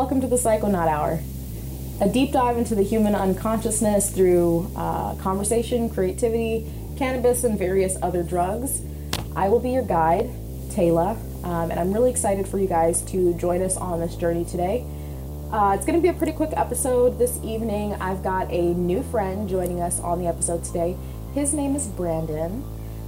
welcome to the Psychonaut Hour, a deep dive into the human unconsciousness through uh, conversation, creativity, cannabis, and various other drugs. I will be your guide, Tayla, um, and I'm really excited for you guys to join us on this journey today. Uh, it's going to be a pretty quick episode this evening. I've got a new friend joining us on the episode today. His name is Brandon.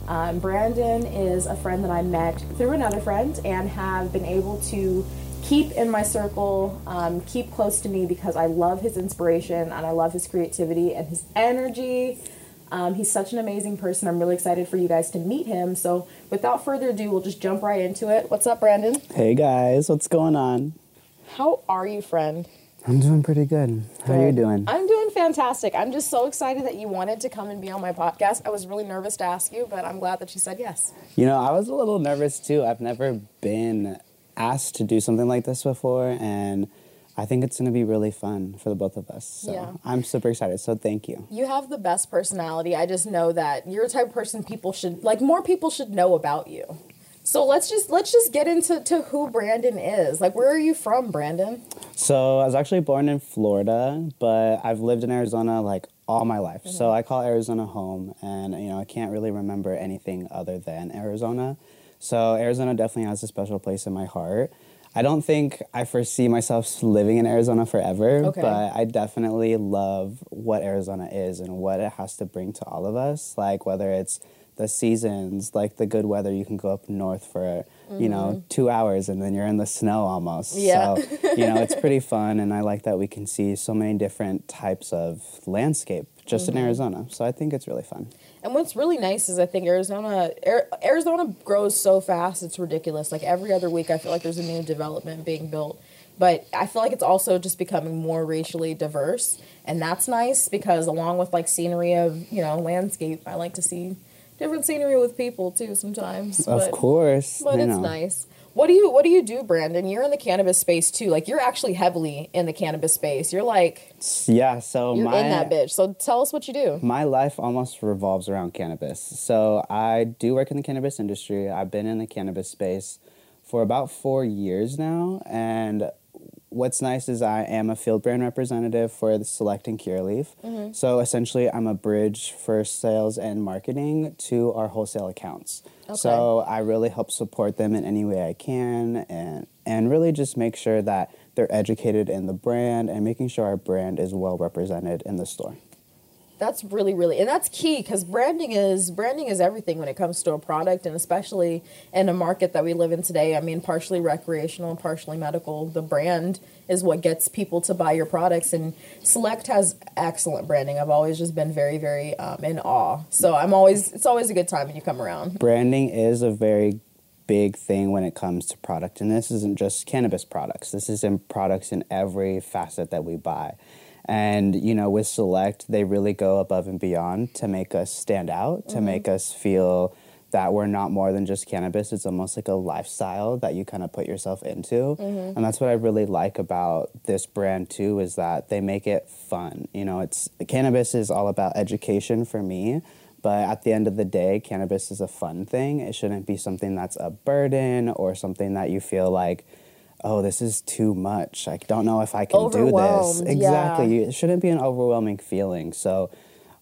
Um, Brandon is a friend that I met through another friend and have been able to keep in my circle, um, keep close to me because I love his inspiration and I love his creativity and his energy. Um, he's such an amazing person. I'm really excited for you guys to meet him. So, without further ado, we'll just jump right into it. What's up, Brandon? Hey guys, what's going on? How are you, friend? I'm doing pretty good. How are you doing? I'm doing fantastic. I'm just so excited that you wanted to come and be on my podcast. I was really nervous to ask you, but I'm glad that you said yes. You know, I was a little nervous too. I've never been asked to do something like this before, and I think it's going to be really fun for the both of us. So Yeah. I'm super excited. So thank you. You have the best personality. I just know that you're the type of person people should like more people should know about you. So let's just let's just get into to who Brandon is. Like where are you from, Brandon? So I was actually born in Florida, but I've lived in Arizona like all my life. So mm-hmm. I call Arizona home, and you know I can't really remember anything other than Arizona. So Arizona definitely has a special place in my heart. I don't think I foresee myself living in Arizona forever, Okay. but I definitely love what Arizona is and what it has to bring to all of us. Like whether it's the seasons, like the good weather, you can go up north for you know mm-hmm. two hours and then you're in the snow almost. Yeah. So you know it's pretty fun, and I like that we can see so many different types of landscape just in mm-hmm. Arizona. So I think it's really fun. And what's really nice is I think Arizona Ar- Arizona grows so fast it's ridiculous. Like every other week I feel like there's a new development being built. But I feel like it's also just becoming more racially diverse and that's nice because along with like scenery of, you know, landscape, I like to see different scenery with people too sometimes. But, Of course, But it's know. nice. What do you what do you do, Brandon? You're in the cannabis space too. Like you're actually heavily in the cannabis space. You're like Yeah, so you're my in that bitch. So tell us what you do. my life almost revolves around cannabis. So I do work in the cannabis industry. I've been in the cannabis space for about four years now, and what's nice is I am a field brand representative for the Select and Curaleaf. Mm-hmm. So essentially, I'm a bridge for sales and marketing to our wholesale accounts. So I really help support them in any way I can, and and really just make sure that they're educated in the brand and making sure our brand is well represented in the store. That's really, really, and that's key because branding is branding is everything when it comes to a product, and especially in a market that we live in today. I mean, partially recreational, partially medical. The brand is what gets people to buy your products, and Select has excellent branding. I've always just been very, very um, in awe. So I'm always, it's always a good time when you come around. branding is a very big thing when it comes to product and this isn't just cannabis products this is in products in every facet that we buy and you know with select they really go above and beyond to make us stand out to mm-hmm. make us feel that we're not more than just cannabis. It's almost like a lifestyle that you kind of put yourself into. Mm-hmm. And that's what i really like about this brand too is that they make it fun. You know it's cannabis is all about education for me but at the end of the day, cannabis is a fun thing. It shouldn't be something that's a burden or something that you feel like, oh, this is too much. I don't know if I can do this. Exactly. yeah. It shouldn't be an overwhelming feeling. So,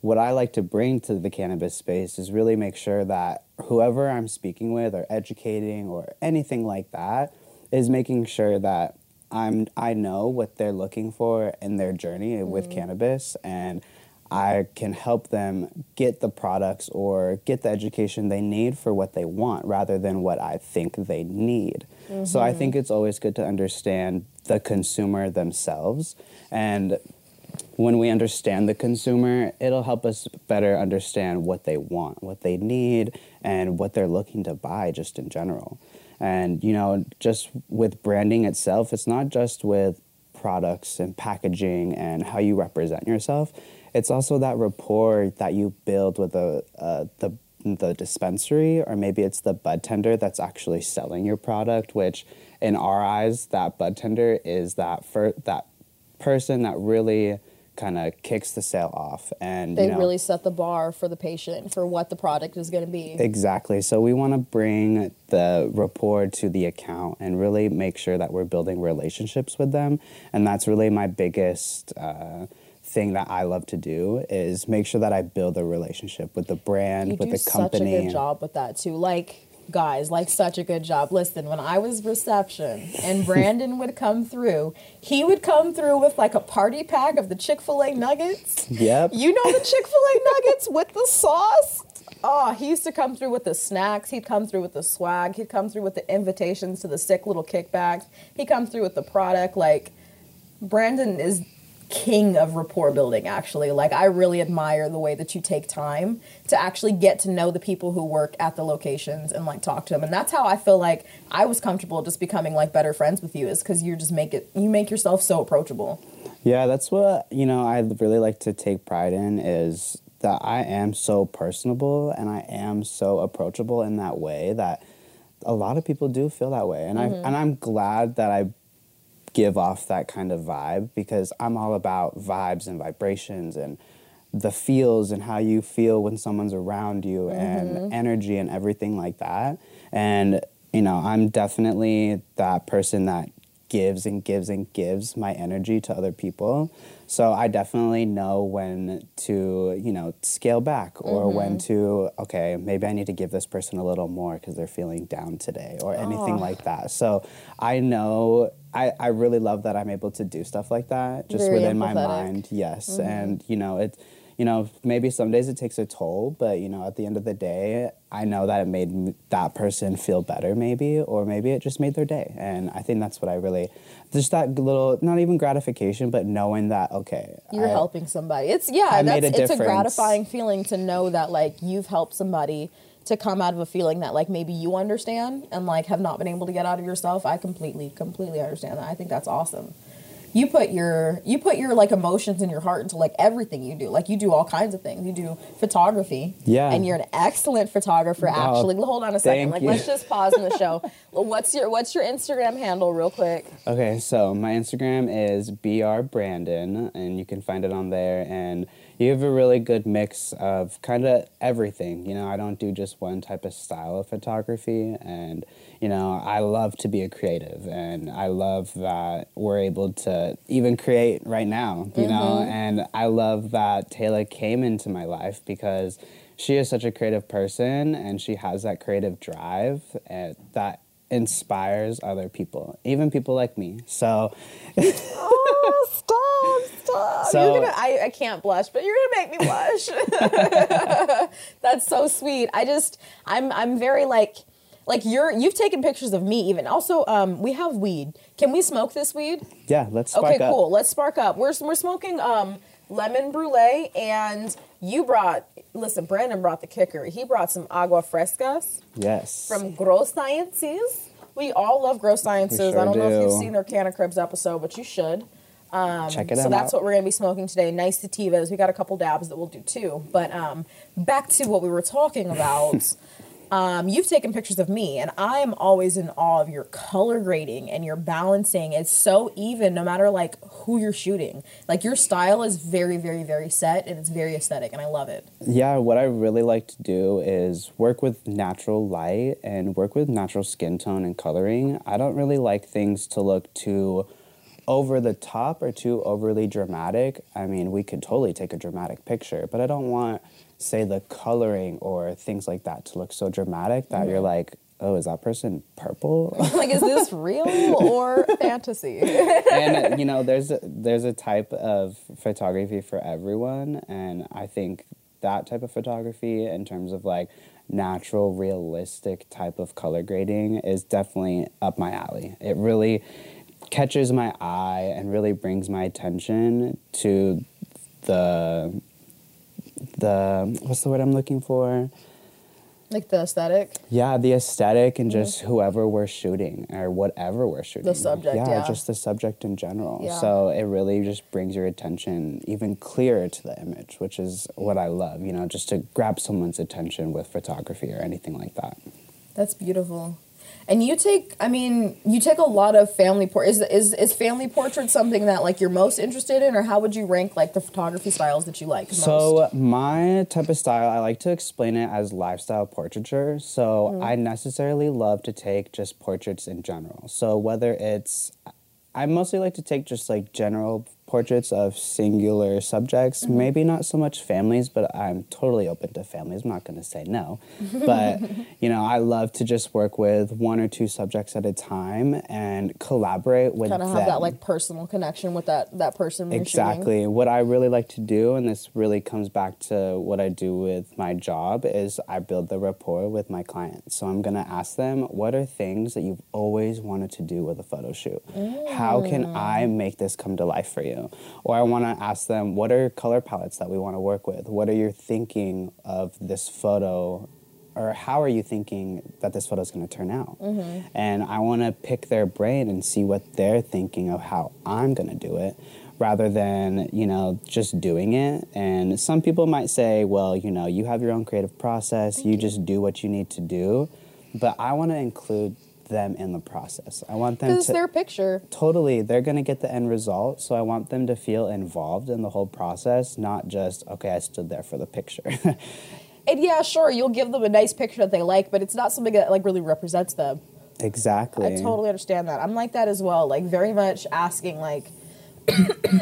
what I like to bring to the cannabis space is really make sure that whoever I'm speaking with or educating or anything like that is making sure that I'm I know what they're looking for in their journey with mm-hmm. cannabis and I can help them get the products or get the education they need for what they want rather than what I think they need. So I think mm-hmm. it's always good to understand the consumer themselves and when we understand the consumer, it'll help us better understand what they want, what they need, and what they're looking to buy just in general. And, you know, just with branding itself, it's not just with products and packaging and how you represent yourself, it's also that rapport that you build with the, uh, the the dispensary or maybe it's the bud tender that's actually selling your product which in our eyes that bud tender is that for that person that really kind of kicks the sale off. And They you know, really set the bar for the patient for what the product is going to be. Exactly. So we want to bring the rapport to the account and really make sure that we're building relationships with them. And that's really my biggest uh, thing that I love to do is make sure that I build a relationship with the brand, you with do the company. such a good job with that too. Like guys, like such a good job. Listen, when I was reception and Brandon would come through, he would come through with like a party pack of the Chick Fil A nuggets. Yep. You know the Chick Fil A nuggets with the sauce. Oh, he used to come through with the snacks. He'd come through with the swag. He'd come through with the invitations to the sick little kickbacks. He'd come through with the product. Like Brandon is king of rapport building actually. Like i really admire the way that you take time to actually get to know the people who work at the locations and like talk to them. And that's how i feel like i was comfortable just becoming like better friends with you is because you just make it you make yourself so approachable. Yeah, that's what you know. I really like to take pride in is that I am so personable and I am so approachable in that way that a lot of people do feel that way, and I mm-hmm. and I'm glad that I give off that kind of vibe because I'm all about vibes and vibrations and the feels and how you feel when someone's around you and mm-hmm. energy and everything like that. And you know, I'm definitely that person that gives and gives and gives my energy to other people. So I definitely know when to, you know, scale back or when mm-hmm. to, okay, maybe I need to give this person a little more because they're feeling down today or anything oh. like that. So I know, I, I really love that I'm able to do stuff like that just Very within my mind. Yes. Mm-hmm. And, you know, it, you know, maybe some days it takes a toll, but, you know, at the end of the day, I know that it made that person feel better, maybe, or maybe it just made their day. And I think that's what I really, just that little, not even gratification, but knowing that, okay, you're I- helping somebody it's yeah I that's made a it's a gratifying feeling to know that like you've helped somebody to come out of a feeling that like maybe you understand and like have not been able to get out of yourself i completely completely understand that. I think that's awesome. You put your you put your like emotions and your heart into like everything you do. Like you do all kinds of things. You do photography. Yeah. and you're an excellent photographer actually. Hold on a second. Thank like you. let's just pause in the show. What's your what's your instagram handle real quick? Okay, so my Instagram is br brandon, and you can find it on there. And you have a really good mix of kind of everything. You know, I don't do just one type of style of photography, and you know, I love to be a creative, and I love that we're able to even create right now. You know, mm-hmm. and I love that Tayla came into my life because she is such a creative person, and she has that creative drive and that inspires other people, even people like me. So, Oh, stop, stop. So- you're gonna, I, I can't blush, but you're gonna make me blush. That's so sweet. I just, I'm, I'm very like, like you're, you've taken pictures of me even. Also, um, we have weed. Can we smoke this weed? yeah, let's spark okay, up. cool. Let's spark up. We're, we're smoking, um, lemon brulee and you brought, listen, Brandon brought the kicker. He brought some agua frescas Yes. from Grow Sciences. We all love Grow Sciences. sure I don't know if you've seen their Can of Cribs episode, but you should. Check it So out. that's what we're going to be smoking today. Nice sativas. We got a couple dabs that we'll do too. But um, back to what we were talking about. um, you've taken pictures of me, and I'm always in awe of your color grading and your balancing. It's so even, no matter like who you're shooting. Like your style is very, very, very set, and it's very aesthetic, and I love it. Yeah, what I really like to do is work with natural light and work with natural skin tone and coloring. I don't really like things to look too over the top or too overly dramatic. I mean, we could totally take a dramatic picture, but I don't want, say, the coloring or things like that to look so dramatic that Mm-hmm. you're like, oh, is that person purple? like, is this real or fantasy? and you know there's a, there's a type of photography for everyone and i think that type of photography in terms of like natural realistic type of color grading is definitely up my alley it really catches my eye and really brings my attention to the the what's the word i'm looking for like the aesthetic. yeah, the aesthetic and mm-hmm. just whoever we're shooting or whatever we're shooting. The subject, yeah. just the subject in general. Yeah. So it really just brings your attention even clearer to the image, which is what I love, you know, just to grab someone's attention with photography or anything like that. That's beautiful. And you take, I mean, you take a lot of family por- is is is family portrait something that like you're most interested in, or how would you rank like the photography styles that you like most? So my type of style, I like to explain it as lifestyle portraiture. So Mm. I necessarily love to take just portraits in general. So whether it's, I mostly like to take just like general portraits of singular subjects. Mm-hmm. Maybe not so much families, but I'm totally open to families. I'm not going to say no, but you know, I love to just work with one or two subjects at a time and collaborate with them. kind of have that like personal connection with that that person. Exactly. What I really like to do, and this really comes back to what I do with my job, is I build the rapport with my clients. So I'm going to ask them, what are things that you've always wanted to do with a photo shoot? How can I make this come to life for you? Or I want to ask them, what are color palettes that we want to work with? What are you thinking of this photo or how are you thinking that this photo is going to turn out? Mm-hmm. And I want to pick their brain and see what they're thinking of how I'm going to do it rather than, you know, just doing it. And some people might say, well, you know, you have your own creative process, you just do what you need to do. But I want to include them in the process. I want them Because it's to their picture. totally they're going to get the end result so i want them to feel involved in the whole process not just okay i stood there for the picture And yeah, sure, you'll give them a nice picture that they like, but it's not something that like really represents them. exactly I totally understand that. I'm like that as well. Like very much asking like,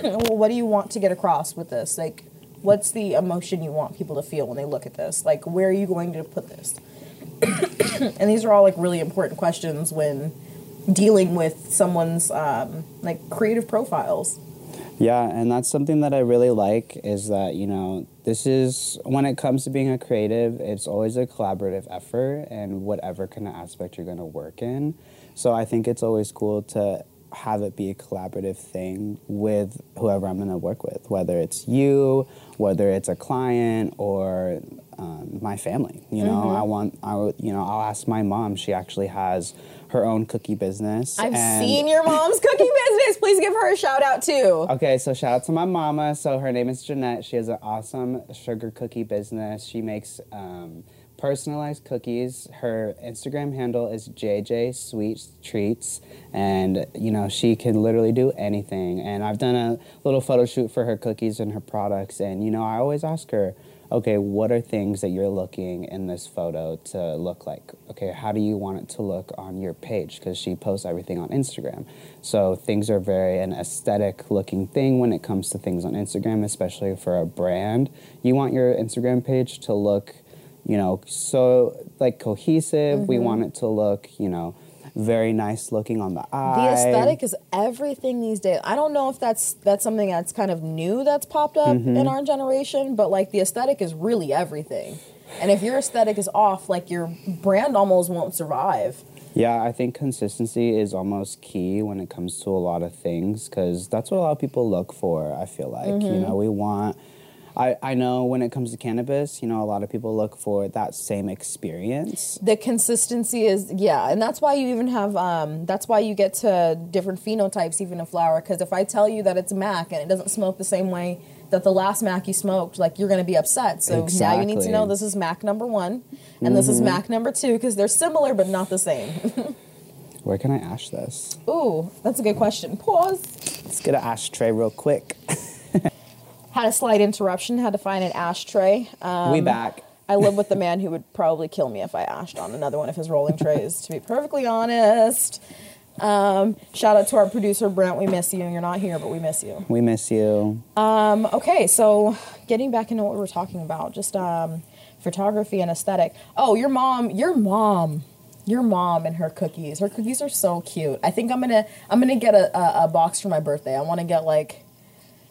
well, what do you want to get across with this? Like, what's the emotion you want people to feel when they look at this? Like, where are you going to put this? and these are all like really important questions when dealing with someone's um, like creative profiles. Yeah, and that's something that I really like is that, you know, this is when it comes to being a creative, it's always a collaborative effort and whatever kind of aspect you're going to work in. So I think it's always cool to have it be a collaborative thing with whoever I'm going to work with, whether it's you, whether it's a client or um, my family. You know, I want, I, would- you know, I'll ask my mom. She actually has her own cookie business. I've seen your mom's cookie business. Please give her a shout out too. Okay, so shout out to my mama. So her name is Jeanette. She has an awesome sugar cookie business. She makes um, personalized cookies. Her Instagram handle is JJ Sweet Treats, and you know she can literally do anything. And I've done a little photo shoot for her cookies and her products, and you know I always ask her. Okay, what are things that you're looking in this photo to look like? Okay, how do you want it to look on your page? Because she posts everything on Instagram. So things are very an aesthetic looking thing when it comes to things on Instagram, especially for a brand. You want your Instagram page to look, you know, so like cohesive. We want it to look, you know, very nice looking on the eye. The aesthetic is everything these days. I don't know if that's that's something that's kind of new that's popped up Mm-hmm. in our generation, but like the aesthetic is really everything. And if your aesthetic is off, like your brand almost won't survive. Yeah, I think consistency is almost key when it comes to a lot of things because that's what a lot of people look for. I feel like, Mm-hmm. you know, we want. I, I know when it comes to cannabis, you know, a lot of people look for that same experience. The consistency is yeah, and that's why you even have um that's why you get to different phenotypes even in flower because if I tell you that it's Mac and it doesn't smoke the same way that the last Mac you smoked, like you're going to be upset. So now you need to know this is Mac number 1 and this is Mac number 2 because they're similar but not the same. Where can I ash this? Ooh, that's a good question. Pause. Let's get an ashtray real quick. Had a slight interruption. Had to find an ashtray. Um, we back. I live with the man who would probably kill me if I ashed on another one of his rolling trays. To be perfectly honest. Um, shout out to our producer Brent. We miss you. You're not here, but we miss you. We miss you. Um, okay, so getting back into what we were talking about, just um, photography and aesthetic. Oh, your mom, your mom, your mom and her cookies. Her cookies are so cute. I think I'm gonna I'm gonna get a, a, a box for my birthday. I want to get like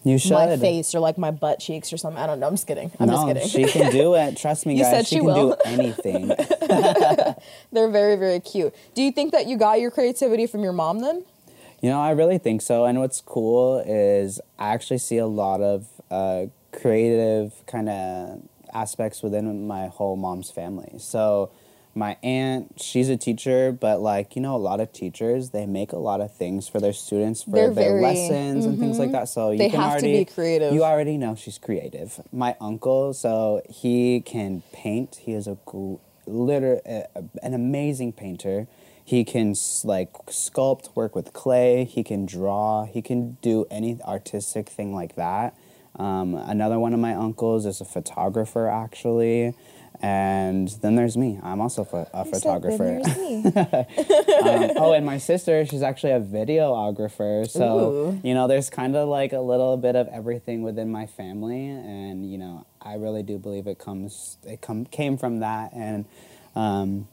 You should. my face or like my butt cheeks or something. I don't know. I'm just kidding. I'm just no, kidding. she can do it. Trust me, You guys. said she, she can do anything. They're very very cute. Do you think that you got your creativity from your mom then? You know, I really think so. And what's cool is I actually see a lot of uh, creative kind of aspects within my whole mom's family. So, my aunt, she's a teacher, but like, you know, a lot of teachers, they make a lot of things for their students for They're their very- lessons and things like that. So, you They can have to already be creative. You already know she's creative. My uncle, so he can paint. He is a liter- uh, an amazing painter. he can like sculpt, work with clay. He can draw. He can do any artistic thing like that. Um, another one of my uncles is a photographer, actually. And then there's me. I'm also a photographer. um, oh, and my sister, she's actually a videographer. So, Ooh. you know, there's kind of like a little bit of everything within my family. And, you know, I really do believe it comes, it come, came from that. And, um,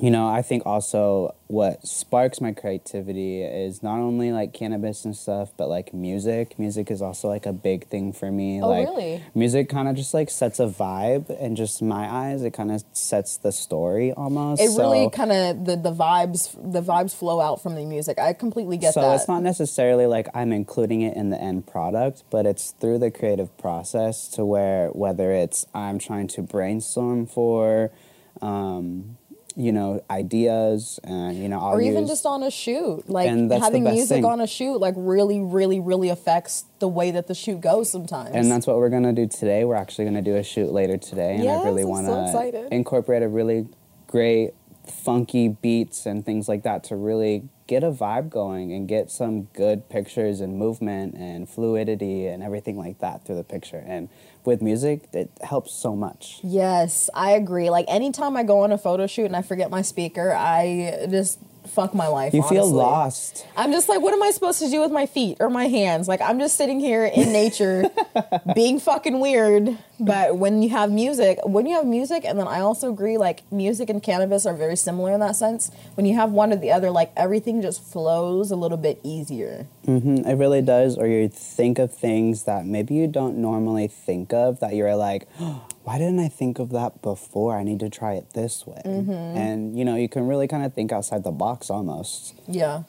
you know, I think also what sparks my creativity is not only like cannabis and stuff, but like music. Music is also like a big thing for me. Oh, like really? music kind of just like sets a vibe and just my eyes, it kind of sets the story almost. It really kind of the the vibes the vibes flow out from the music. I completely get so that. So it's not necessarily like I'm including it in the end product, but it's through the creative process to where whether it's I'm trying to brainstorm for, um, you know, ideas, and you know, I'll or even use- just on a shoot, like And that's the having music thing. on a shoot, like really, really, really affects the way that the shoot goes sometimes. And that's what we're gonna do today. We're actually gonna do a shoot later today, and Yes, I really want so to incorporate a really great, funky beats and things like that to really get a vibe going and get some good pictures and movement and fluidity and everything like that through the picture. And with music, it helps so much. Yes, I agree. Like anytime I go on a photo shoot and I forget my speaker, I just fuck my life. You feel lost. I'm just like, what am I supposed to do with my feet or my hands? Like, I'm just sitting here in nature being fucking weird. But when you have music, when you have music, and then I also agree, like, music and cannabis are very similar in that sense. When you have one or the other, like, everything just flows a little bit easier. hmm It really does. Or you think of things that maybe you don't normally think of that you're like, why didn't I think of that before? I need to try it this way. Mm-hmm. And you know, you can really kind of think outside the box almost. Yeah.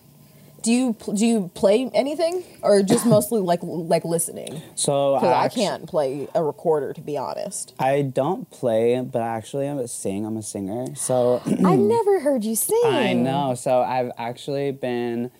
Do you do you play anything or just mostly like like listening? So Because I can't play a recorder to be honest. I don't play, but actually I'm a sing. I'm a singer. So I never heard you sing. I know. So I've actually been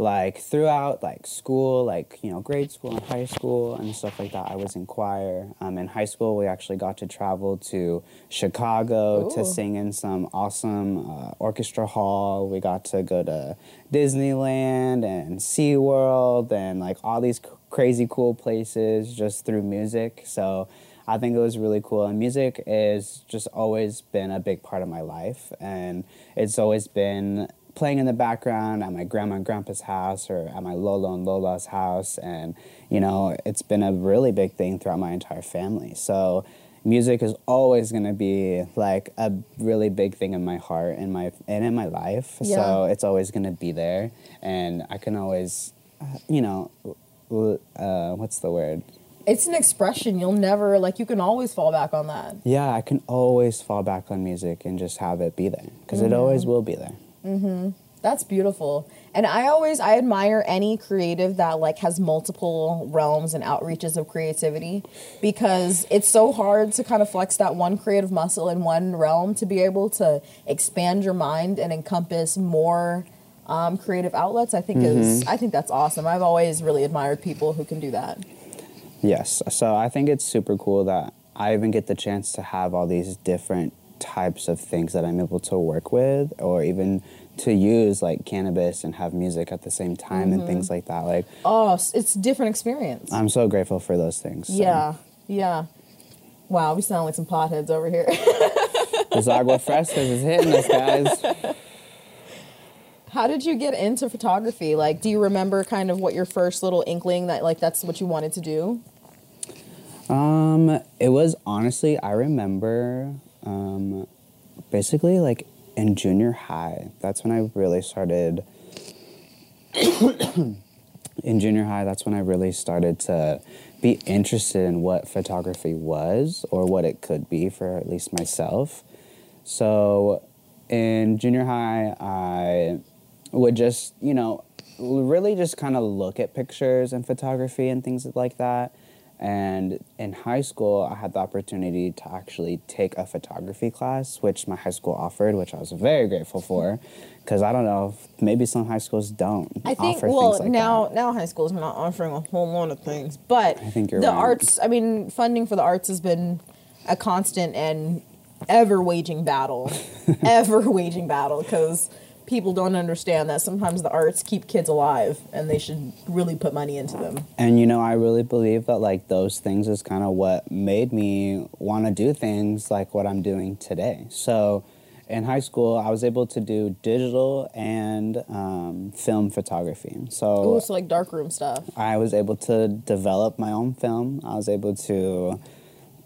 like throughout like school, like you know grade school and high school and stuff like that. I was in choir. Um, in high school, we actually got to travel to Chicago to sing in some awesome uh, orchestra hall. We got to go to Disneyland and SeaWorld and like all these c- crazy cool places just through music. So. I think it was really cool. And music is just always been a big part of my life. And it's always been playing in the background at my grandma and grandpa's house or at my Lolo and Lola's house. And, you know, it's been a really big thing throughout my entire family. So music is always going to be like a really big thing in my heart and my and in my life. Yeah. So it's always going to be there. And I can always, uh, you know, uh, what's the word? It's an expression you'll never like. You can always fall back on that. Yeah, I can always fall back on music and just have it be there because it always will be there. That's beautiful. And I always I admire any creative that like has multiple realms and outreaches of creativity because it's so hard to kind of flex that one creative muscle in one realm to be able to expand your mind and encompass more um, creative outlets. I think is I think that's awesome. I've always really admired people who can do that. Yes, so I think it's super cool that I even get the chance to have all these different types of things that I'm able to work with or even to use like cannabis and have music at the same time and things like that. Like Oh, it's a different experience. I'm so grateful for those things. so. Yeah, yeah. Wow, we sound like some potheads over here. This agua frescas is hitting us, guys. How did you get into photography? Like, do you remember kind of what your first little inkling that like that's what you wanted to do? Um, it was honestly, I remember, um, basically like in junior high. That's when I really started. in junior high, that's when I really started to be interested in what photography was or what it could be for at least myself. So, in junior high, I would just, you know, really just kind of look at pictures and photography and things like that. And in high school, I had the opportunity to actually take a photography class, which my high school offered, which I was very grateful for. Because I don't know, if maybe some high schools don't I think offer well things like now that. now high schools are not offering a whole lot of things, but I think you're the right. arts. I mean, funding for the arts has been a constant and ever waging battle, ever waging battle because people don't understand that sometimes the arts keep kids alive and they should really put money into them. And you know, I really believe that like those things is kind of what made me want to do things like what I'm doing today. So in high school, I was able to do digital and um, film photography. So, Ooh, so like darkroom stuff. I was able to develop my own film. I was able to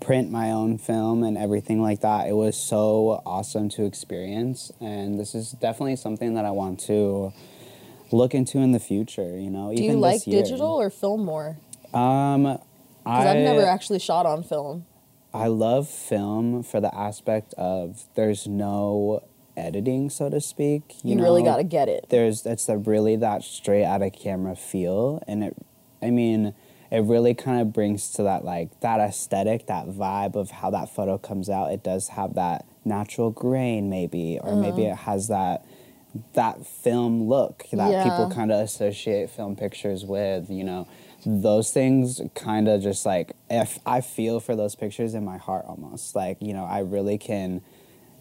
print my own film and everything like that. It was so awesome to experience, and this is definitely something that I want to look into in the future. You know, Do you like digital or film more? Um, Because I I've never actually shot on film. I love film for the aspect of there's no editing, so to speak. You, really know? got to get it. there's it's a really that straight out of camera feel and it i mean it really kind of brings to that like that aesthetic that vibe of how that photo comes out it does have that natural grain maybe or maybe Uh-huh. it has that that film look that Yeah. people kind of associate film pictures with you know those things kind of just like if i feel for those pictures in my heart almost like you know i really can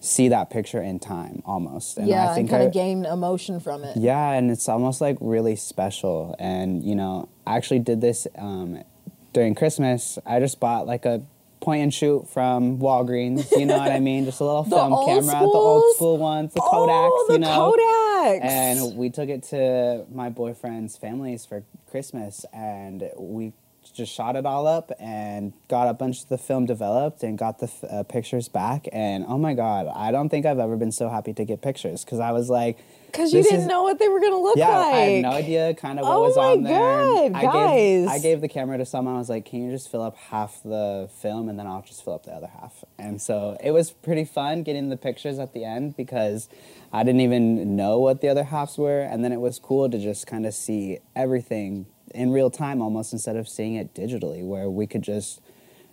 see that picture in time almost and yeah, I and kind I- of gain emotion from it. yeah, and it's almost like really special. And you know, I actually did this um, during Christmas. I just bought like a point and shoot from Walgreens. You know what I mean? Just a little film camera, the old school ones, the Kodaks. oh, the you know. Kodaks. And we took it to my boyfriend's families for Christmas, and we just shot it all up and got a bunch of the film developed and got the f- uh, pictures back. And oh my god, I don't think I've ever been so happy to get pictures because I was like, Because you didn't is- know what they were going to look yeah, like. I had no idea kind of what Oh was my on there. God, I guys. Gave, I gave the camera to someone. I was like, "Can you just fill up half the film, and then I'll just fill up the other half." And so it was pretty fun getting the pictures at the end because I didn't even know what the other halves were, and then it was cool to just kind of see everything in real time, almost instead of seeing it digitally, where we could just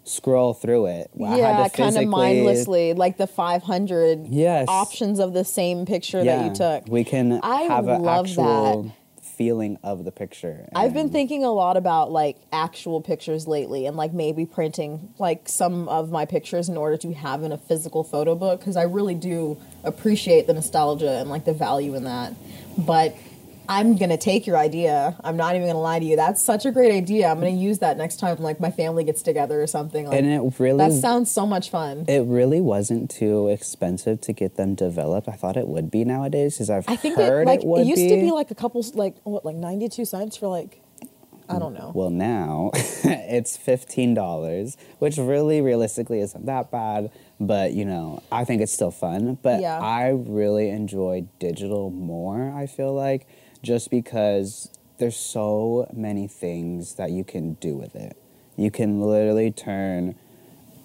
scroll through it. I had yeah, kind of mindlessly, like the 500 Yes. options of the same picture that you took. We can I have an love actual feeling of the picture. I've been thinking a lot about like actual pictures lately and like maybe printing like some of my pictures in order to have in a physical photo book because I really do appreciate the nostalgia and like the value in that. But I'm gonna take your idea. I'm not even gonna lie to you. That's such a great idea. I'm gonna use that next time like my family gets together or something. Like, and it really that sounds so much fun. it really wasn't too expensive to get them developed. I thought it would be nowadays because I've I think heard that like it would used be. to be like a couple like what like 92 cents for like I don't know. well, now it's fifteen dollars, which really realistically isn't that bad. But you know, I think it's still fun. But Yeah. I really enjoy digital more. I feel like just because there's so many things that you can do with it. You can literally turn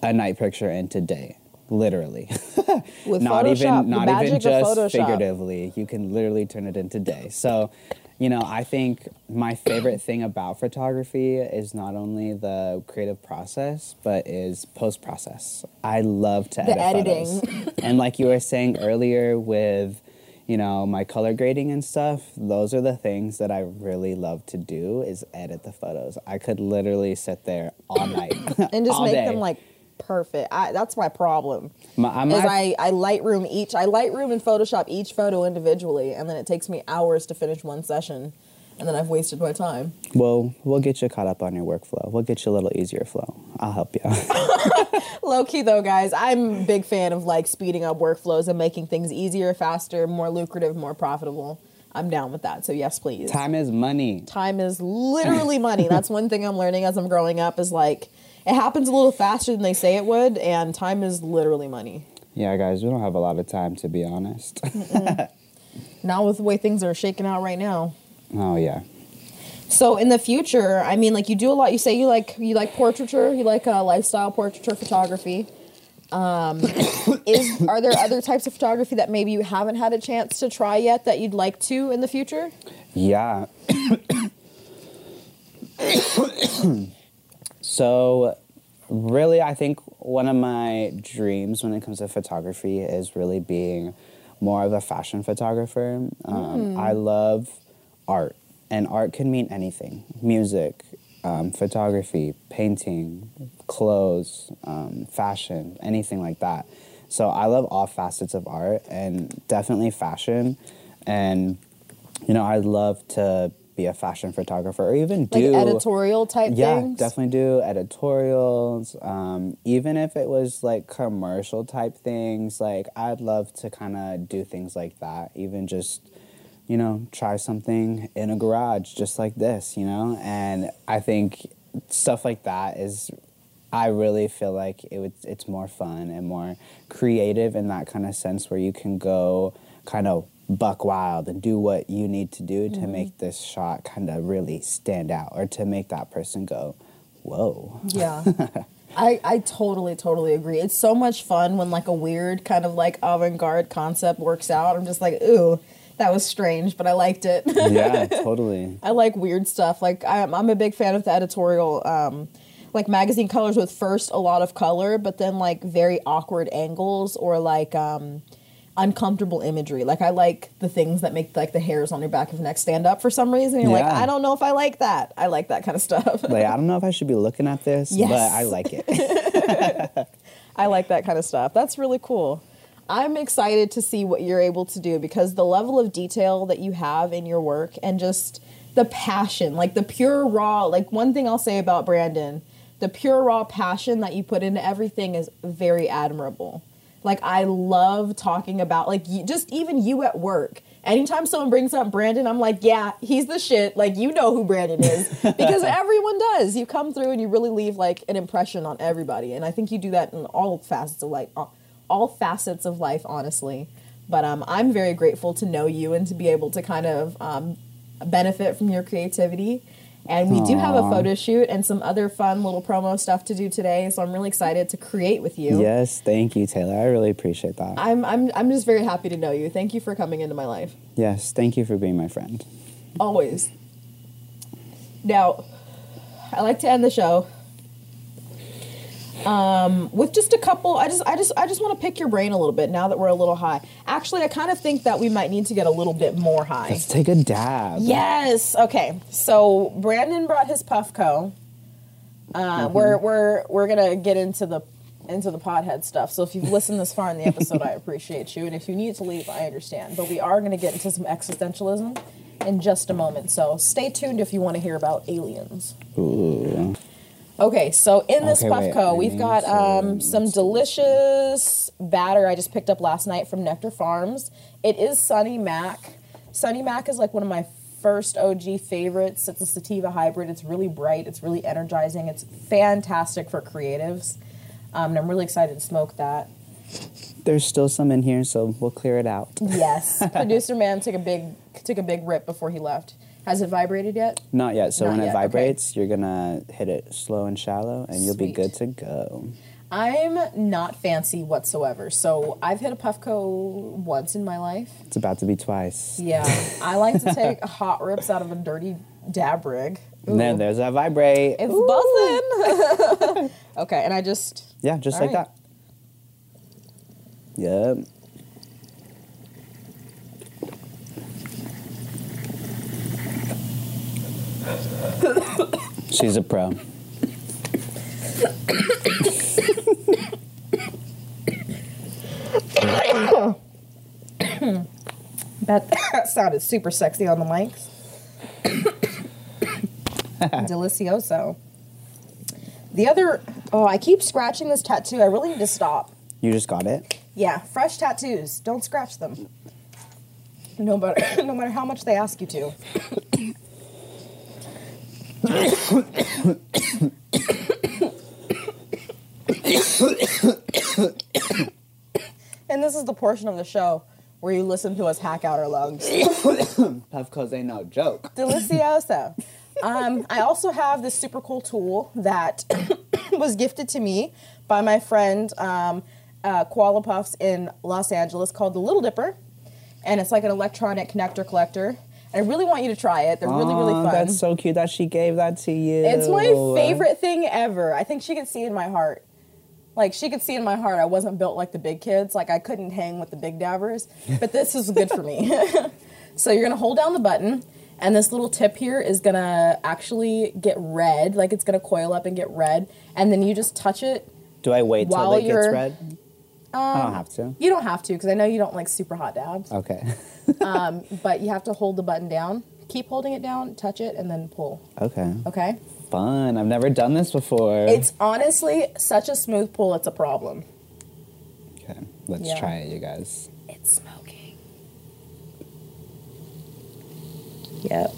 a night picture into day, literally. With not Photoshop, even not even just figuratively. You can literally turn it into day. So, you know, I think my favorite thing about photography is not only the creative process, but is post process. I love to The edit editing. and like you were saying earlier with you know my color grading and stuff those are the things that i really love to do is edit the photos i could literally sit there all night and just make day. them like perfect. I, that's my problem. My- I'm is I, I Lightroom each I Lightroom and Photoshop each photo individually, and then it takes me hours to finish one session, and then I've wasted my time. well we'll get you caught up on your workflow we'll get you a little easier flow i'll help you Low key though, guys, I'm a big fan of like speeding up workflows and making things easier, faster, more lucrative, more profitable. I'm down with that. So yes, please. time is money Time is literally money. That's one thing I'm learning as I'm growing up is like it happens a little faster than they say it would, and time is literally money. yeah guys we don't have a lot of time to be honest Not with the way things are shaking out right now. oh yeah So in the future, I mean, like you do a lot. You say you like you like portraiture, you like uh, lifestyle portraiture photography. Um, is are there other types of photography that maybe you haven't had a chance to try yet that you'd like to in the future? Yeah. so, really, I think one of my dreams when it comes to photography is really being more of a fashion photographer. Um, I love art, and art can mean anything music, um, photography, painting, clothes, um, fashion, anything like that. So, I love all facets of art and definitely fashion and you know, I'd love to be a fashion photographer or even Like do editorial type yeah, things. definitely do editorials. Um, even if it was like commercial type things, like I'd love to kind of do things like that. Even just, you know, try something in a garage just like this, you know. And I think stuff like that is, I really feel like it would. It's more fun and more creative in that kind of sense where you can go kind of buck wild and do what you need to do to make mm-hmm. this shot kind of really stand out or to make that person go, whoa. Yeah. I, I totally, totally agree. It's so much fun when like a weird kind of like avant garde concept works out. I'm just like, ooh, that was strange, but I liked it. yeah, totally. I like weird stuff. Like I'm, I'm a big fan of the editorial, um, like magazine colors with first a lot of color, but then like very awkward angles or like um, uncomfortable imagery. Like I like the things that make like the hairs on your back of your neck stand up for some reason. You're like, I don't know if I like that. I like that kind of stuff. Like, I don't know if I should be looking at this, Yes. but I like it. I like that kind of stuff. That's really cool. I'm excited to see what you're able to do because the level of detail that you have in your work and just the passion, like the pure raw, like one thing I'll say about Brandon, the pure raw passion that you put into everything is very admirable. Like I love talking about like you, just even you at work. Anytime someone brings up Brandon, I'm like, yeah, he's the shit. Like you know who Brandon is because everyone does. You come through and you really leave like an impression on everybody, and I think you do that in all facets of life, all- all facets of life, honestly. But um, I'm very grateful to know you and to be able to kind of um, benefit from your creativity. And we do have a photo shoot and some other fun little promo stuff to do today. So I'm really excited to create with you. yes, thank you, Tayla. I really appreciate that. I'm, I'm, I'm just very happy to know you. Thank you for coming into my life. yes, thank you for being my friend. Always. Now, I like to end the show um, with just a couple. I just, I just, I just want to pick your brain a little bit now that we're a little high. Actually, I kind of think that we might need to get a little bit more high. Let's take a dab. Yes. Okay. So Brandon brought his Puffco. Uh, We're we're we're gonna get into the into the pothead stuff. So if you've listened this far in the episode, I appreciate you. And if you need to leave, I understand. But we are gonna get into some existentialism in just a moment. So stay tuned if you want to hear about aliens. Ooh. Okay, so in this Okay, wait, Puffco, I we've got um, some delicious batter I just picked up last night from Nectar Farms. It is Sunny Mac. Sunny Mac is like one of my first OG favorites. It's a sativa hybrid. It's really bright. It's really energizing. It's fantastic for creatives. Um, and I'm really excited to smoke that. There's still some in here, so we'll clear it out. Yes, producer man took a big took a big rip before he left. Has it vibrated yet? Not yet. So Not when yet, it okay. vibrates, you're gonna hit it slow and shallow, and you'll be good to go. I'm not fancy whatsoever. So I've hit a Puffco once in my life. It's about to be twice. Yeah, I like to take hot rips out of a dirty dab rig. And then there's that vibrate. It's buzzing. okay, and I just yeah, just like right. that. Yep. She's a pro. that sounded super sexy on the mics. Delicioso. The other, oh, I keep scratching this tattoo. I really need to stop. You just got it. Yeah, fresh tattoos. Don't scratch them. No matter, no matter how much they ask you to. And this is the portion of the show where you listen to us hack out our lungs. Puffco's ain't no joke. Delicioso. Um, I also have this super cool tool that was gifted to me by my friend um, uh, Koala Puffs in Los Angeles called the Little Dipper. And it's like an electronic nectar collector. I really want you to try it. They're really, really fun. That's so cute that she gave that to you. It's my favorite thing ever. I think she could see in my heart. Like she could see in my heart I wasn't built like the big kids. Like I couldn't hang with the big dabbers. But this is good for me. so you're gonna hold down the button and this little tip here is gonna actually get red. Like it's gonna coil up and get red. And then you just touch it Do I wait till it gets red? I don't um, have to. You don't have to because I know you don't like super hot dabs. Okay. Um, but you have to hold the button down. Keep holding it down, touch it, and then pull. okay. Okay? Fun. I've never done this before. It's honestly such a smooth pull, it's a problem. okay. Let's Yeah. try it, you guys. It's smoking. Yep.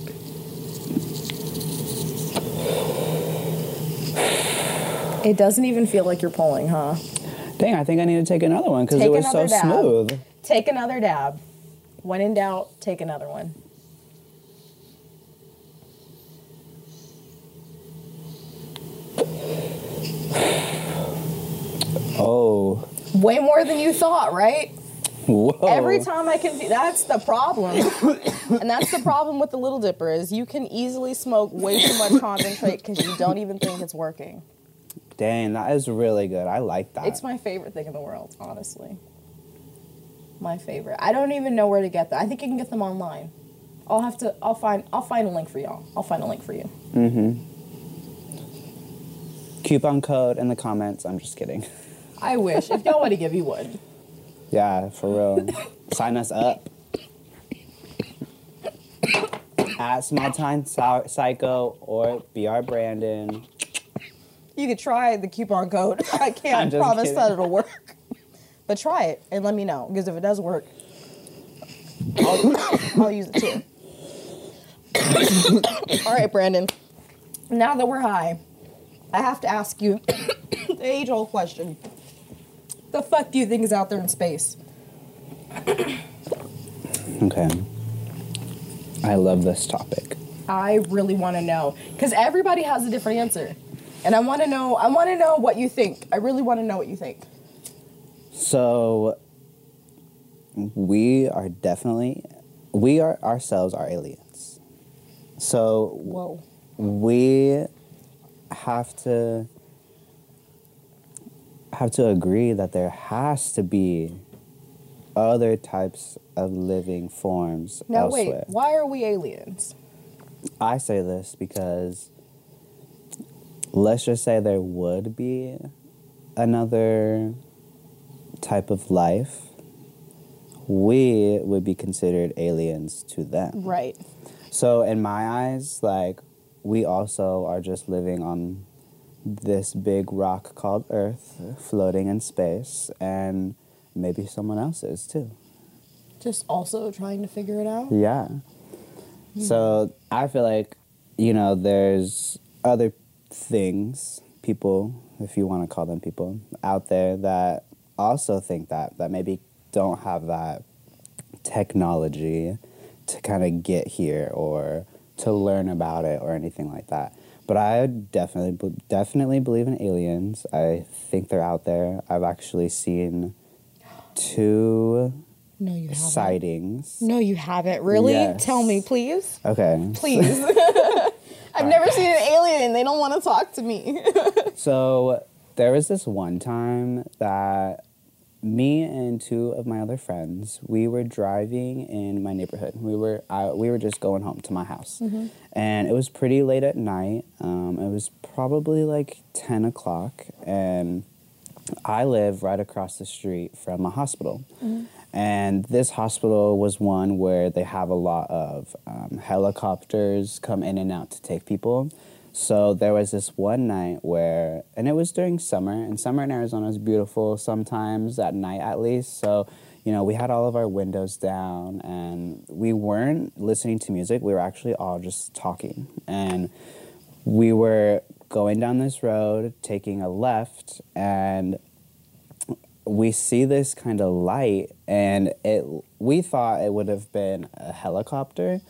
It doesn't even feel like you're pulling, huh? Dang, I think I need to take another one because it was so dab. smooth. Take another dab. When in doubt, take another one. Oh. Way more than you thought, right? Whoa. Every time I can, that's the problem, and that's the problem with the Little Dipper is you can easily smoke way too much concentrate because you don't even think it's working. Dang, that is really good. I like that. It's my favorite thing in the world, honestly. My favorite. I don't even know where to get that. I think you can get them online. I'll have to. I'll find. I'll find a link for y'all. I'll find a link for you. Mm-hmm. Coupon code in the comments. I'm just kidding. I wish if y'all want to give you would. Yeah, for real. Sign us up. At Small Time Psycho or BR Brandon. You could try the coupon code. I can't promise kidding. that it'll work, but try it and let me know because if it does work, I'll, I'll use it too. All right, Brandon. Now that we're high, I have to ask you the age-old question: The fuck do you think is out there in space? Okay. I love this topic. I really want to know because everybody has a different answer, and I want to know. I want to know what you think. I really want to know what you think. So, we are definitely, we are ourselves are aliens. So, Whoa. we have to have to agree that there has to be other types of living forms Now elsewhere. wait. Why are we aliens? I say this because let's just say there would be another type of life. We would be considered aliens to them. Right. So in my eyes, like we also are just living on this big rock called Earth, floating in space, and maybe someone else is too. Just also trying to figure it out. Yeah. So I feel like, you know, there's other things, people, if you want to call them people, out there that also think that, that maybe don't have that technology to kind of get here or to learn about it or anything like that. But I definitely, definitely believe in aliens. I think they're out there. I've actually seen two No, you haven't. sightings. No, you haven't. Really? Yes. Tell me, please. Okay. Please. I've never seen an alien. And they don't want to talk to me. So there was this one time that me and two of my other friends we were driving in my neighborhood. We were I, we were just going home to my house, and it was pretty late at night. Um, it was probably like ten o'clock, and I live right across the street from a hospital. And this hospital was one where they have a lot of um, helicopters come in and out to take people. So there was this one night where, and it was during summer, and summer in Arizona is beautiful sometimes at night at least. So, you know, we had all of our windows down and we weren't listening to music. We were actually all just talking. And we were going down this road, taking a left, and we see this kind of light and it we thought it would have been a helicopter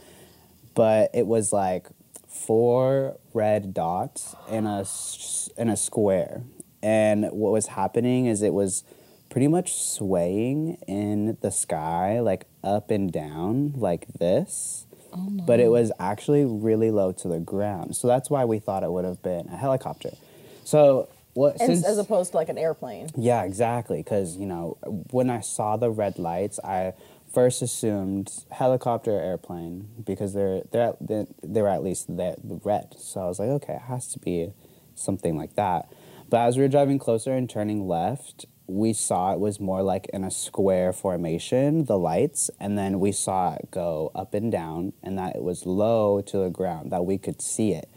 but it was like four red dots in a in a square. And what was happening is it was pretty much swaying in the sky like up and down like this. Oh, but it was actually really low to the ground. So that's why we thought it would have been a helicopter. So what since as opposed to like an airplane. yeah, exactly. Because you know, when I saw the red lights, I first assumed helicopter or airplane because they're they're at, they were at least the red. So I was like, okay, it has to be something like that. But as we were driving closer and turning left, we saw it was more like in a square formation, the lights, and then we saw it go up and down, and that it was low to the ground, that we could see it.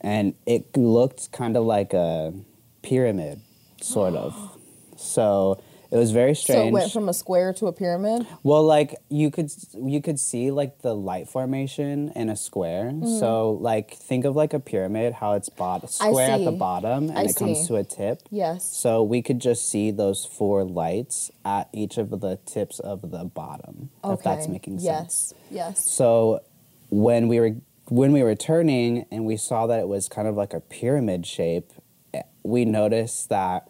And it looked kind of like a pyramid, sort of. So it was very strange. So it went from a square to a pyramid. Well, like you could you could see like the light formation in a square. So like think of like a pyramid, how it's bot- Mm-hmm. Square at the bottom and I it comes to a tip. Yes. So we could just see those four lights at each of the tips of the bottom. If that's making sense. Yes. Yes. So when we were when we were turning and we saw that it was kind of like a pyramid shape, we noticed that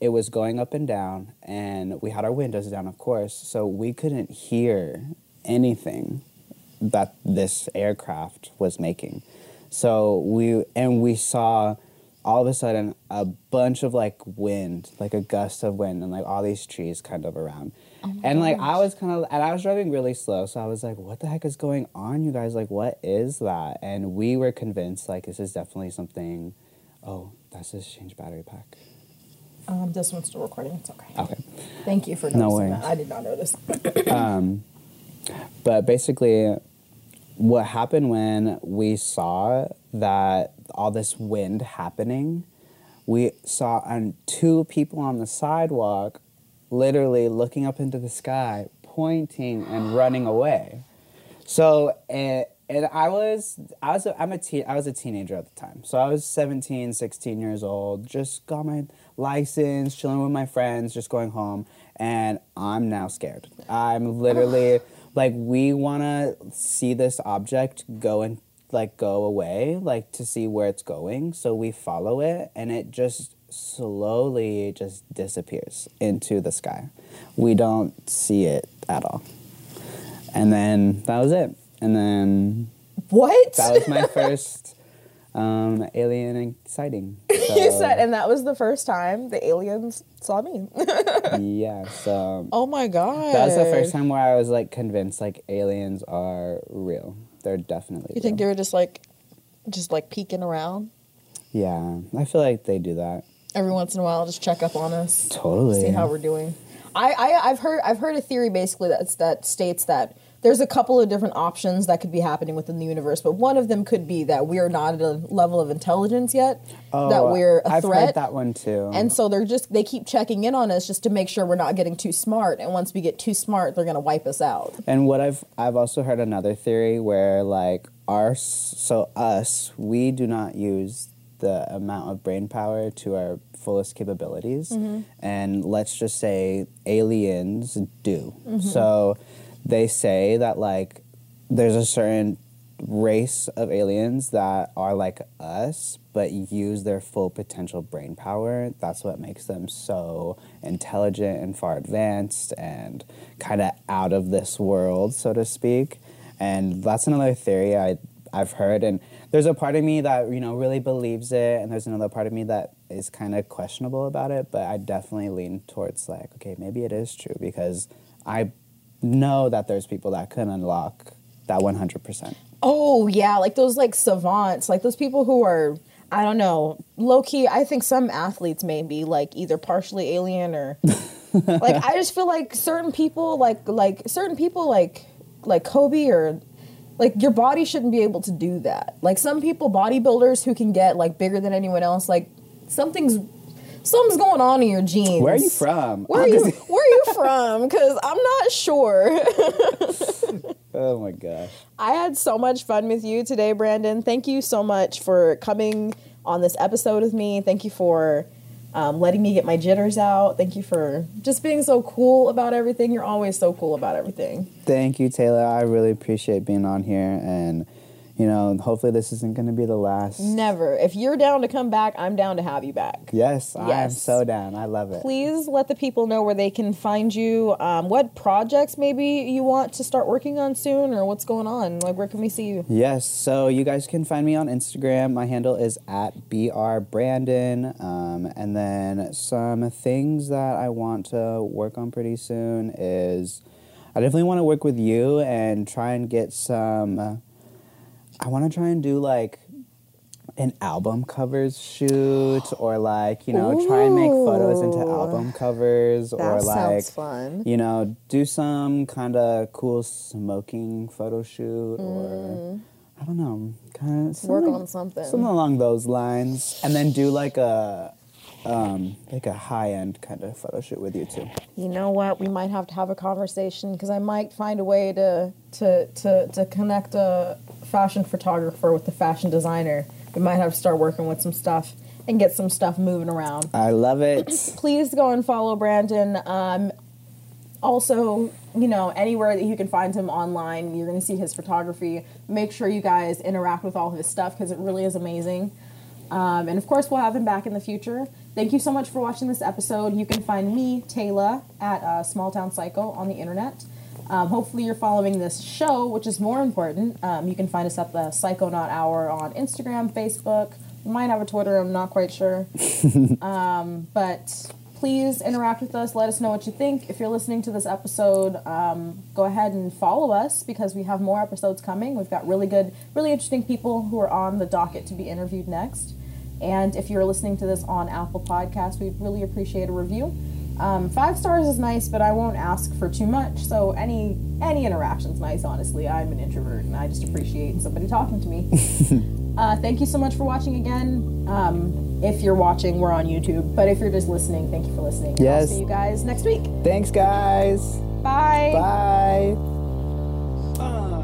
it was going up and down and we had our windows down of course, so we couldn't hear anything that this aircraft was making. So we and we saw all of a sudden a bunch of like wind, like a gust of wind, and like all these trees kind of around. Oh and like I was kind of, and I was driving really slow, so I was like, "What the heck is going on, you guys? Like, what is that?" And we were convinced, like, this is definitely something. Oh, that's just change battery pack. Um, this one's still recording. It's okay. Okay. Thank you for No noticing worries. that. I did not notice. Um but basically, what happened when we saw that all this wind happening, we saw um, two people on the sidewalk literally looking up into the sky, pointing and running away. So, and, and I was, I was, a, I'm a teen, I was a teenager at the time. So I was 17, 16 years old, just got my license, chilling with my friends, just going home. And I'm now scared. I'm literally like, we want to see this object go and like go away, like to see where it's going. So we follow it and it just slowly just disappears into the sky. We don't see it at all. And then that was it. And then what? that was my first um, alien sighting. So, you said, and that was the first time the aliens saw me. yeah. So oh my god. that was the first time where I was like convinced like aliens are real. They're definitely. You think they were just like, just like peeking around Yeah, I feel like they do that. every once in a while, just check up on us, Totally. see how we're doing. I, I I've heard I've heard a theory basically that's that states that there's a couple of different options that could be happening within the universe, but one of them could be that we are not at a level of intelligence yet, that oh, we're a Oh, I've threat. heard that one too. And so they're just they keep checking in on us just to make sure we're not getting too smart. And once we get too smart, they're gonna wipe us out. And what I've I've also heard another theory where like our so us we do not use the amount of brain power to our fullest capabilities, mm-hmm. and let's just say aliens do. Mm-hmm. So they say that like there's a certain race of aliens that are like us but use their full potential brain power. That's what makes them so intelligent and far advanced and kind of out of this world so to speak. And that's another theory I, i've heard. And there's a part of me that you know really believes it and there's another part of me that is kind of questionable about it but i definitely lean towards like okay maybe it is true because i know that there's people that can unlock that 100% Oh yeah, like those like savants, like those people who are I don't know, low key. I think some athletes may be like either partially alien or like I just feel like certain people like like certain people like like Kobe or like your body shouldn't be able to do that. Like some people bodybuilders who can get like bigger than anyone else, like something's something's going on in your genes. Where are you from? Where are you where are you from? Cuz I'm not sure. Oh my gosh. I had so much fun with you today, Brandon. Thank you so much for coming on this episode with me. Thank you for um, letting me get my jitters out. Thank you for just being so cool about everything. You're always so cool about everything. Thank you, Tayla. I really appreciate being on here. And, you know, hopefully this isn't going to be the last. Never. If you're down to come back, I'm down to have you back. Yes, I am so down. I love it. Please let the people know where they can find you. Um, what projects maybe you want to start working on soon, or what's going on? Like, where can we see you? Yes, so you guys can find me on Instagram. My handle is at brbrandon. Um, and then some things that I want to work on pretty soon is I definitely want to work with you and try and get some. I want to try and do like an album covers shoot or like, you know, try and make photos into album covers or like fun. you know do some kind of cool smoking photo shoot or I don't know kind of Mm. Work on something. something along those lines and then do like a um, like a high end kind of photo shoot with you too. You know what? We might have to have a conversation because I might find a way to to to to connect a fashion photographer with the fashion designer. We might have to start working with some stuff and get some stuff moving around. I love it. Please go and follow Brandon. Um, also, you know, anywhere that you can find him online, you're going to see his photography. Make sure you guys interact with all his stuff because it really is amazing. Um, and of course, we'll have him back in the future. Thank you so much for watching this episode. You can find me, Tayla, at uh, Small Town Psycho on the internet. Um, hopefully, you're following this show, which is more important. Um, you can find us at the Psychonaut Hour on Instagram, Facebook. We might have a Twitter, I'm not quite sure. Um, but please interact with us. Let us know what you think. If you're listening to this episode, um, go ahead and follow us because we have more episodes coming. We've got really good, really interesting people who are on the docket to be interviewed next. And if you're listening to this on Apple Podcasts, we'd really appreciate a review. Um, five stars is nice, but I won't ask for too much. So any any interaction's nice. Honestly, I'm an introvert and I just appreciate somebody talking to me. uh, thank you so much for watching again. Um, if you're watching, we're on YouTube. But if you're just listening, thank you for listening. Yes. I'll see you guys next week. Thanks, guys. Bye. Bye. Bye.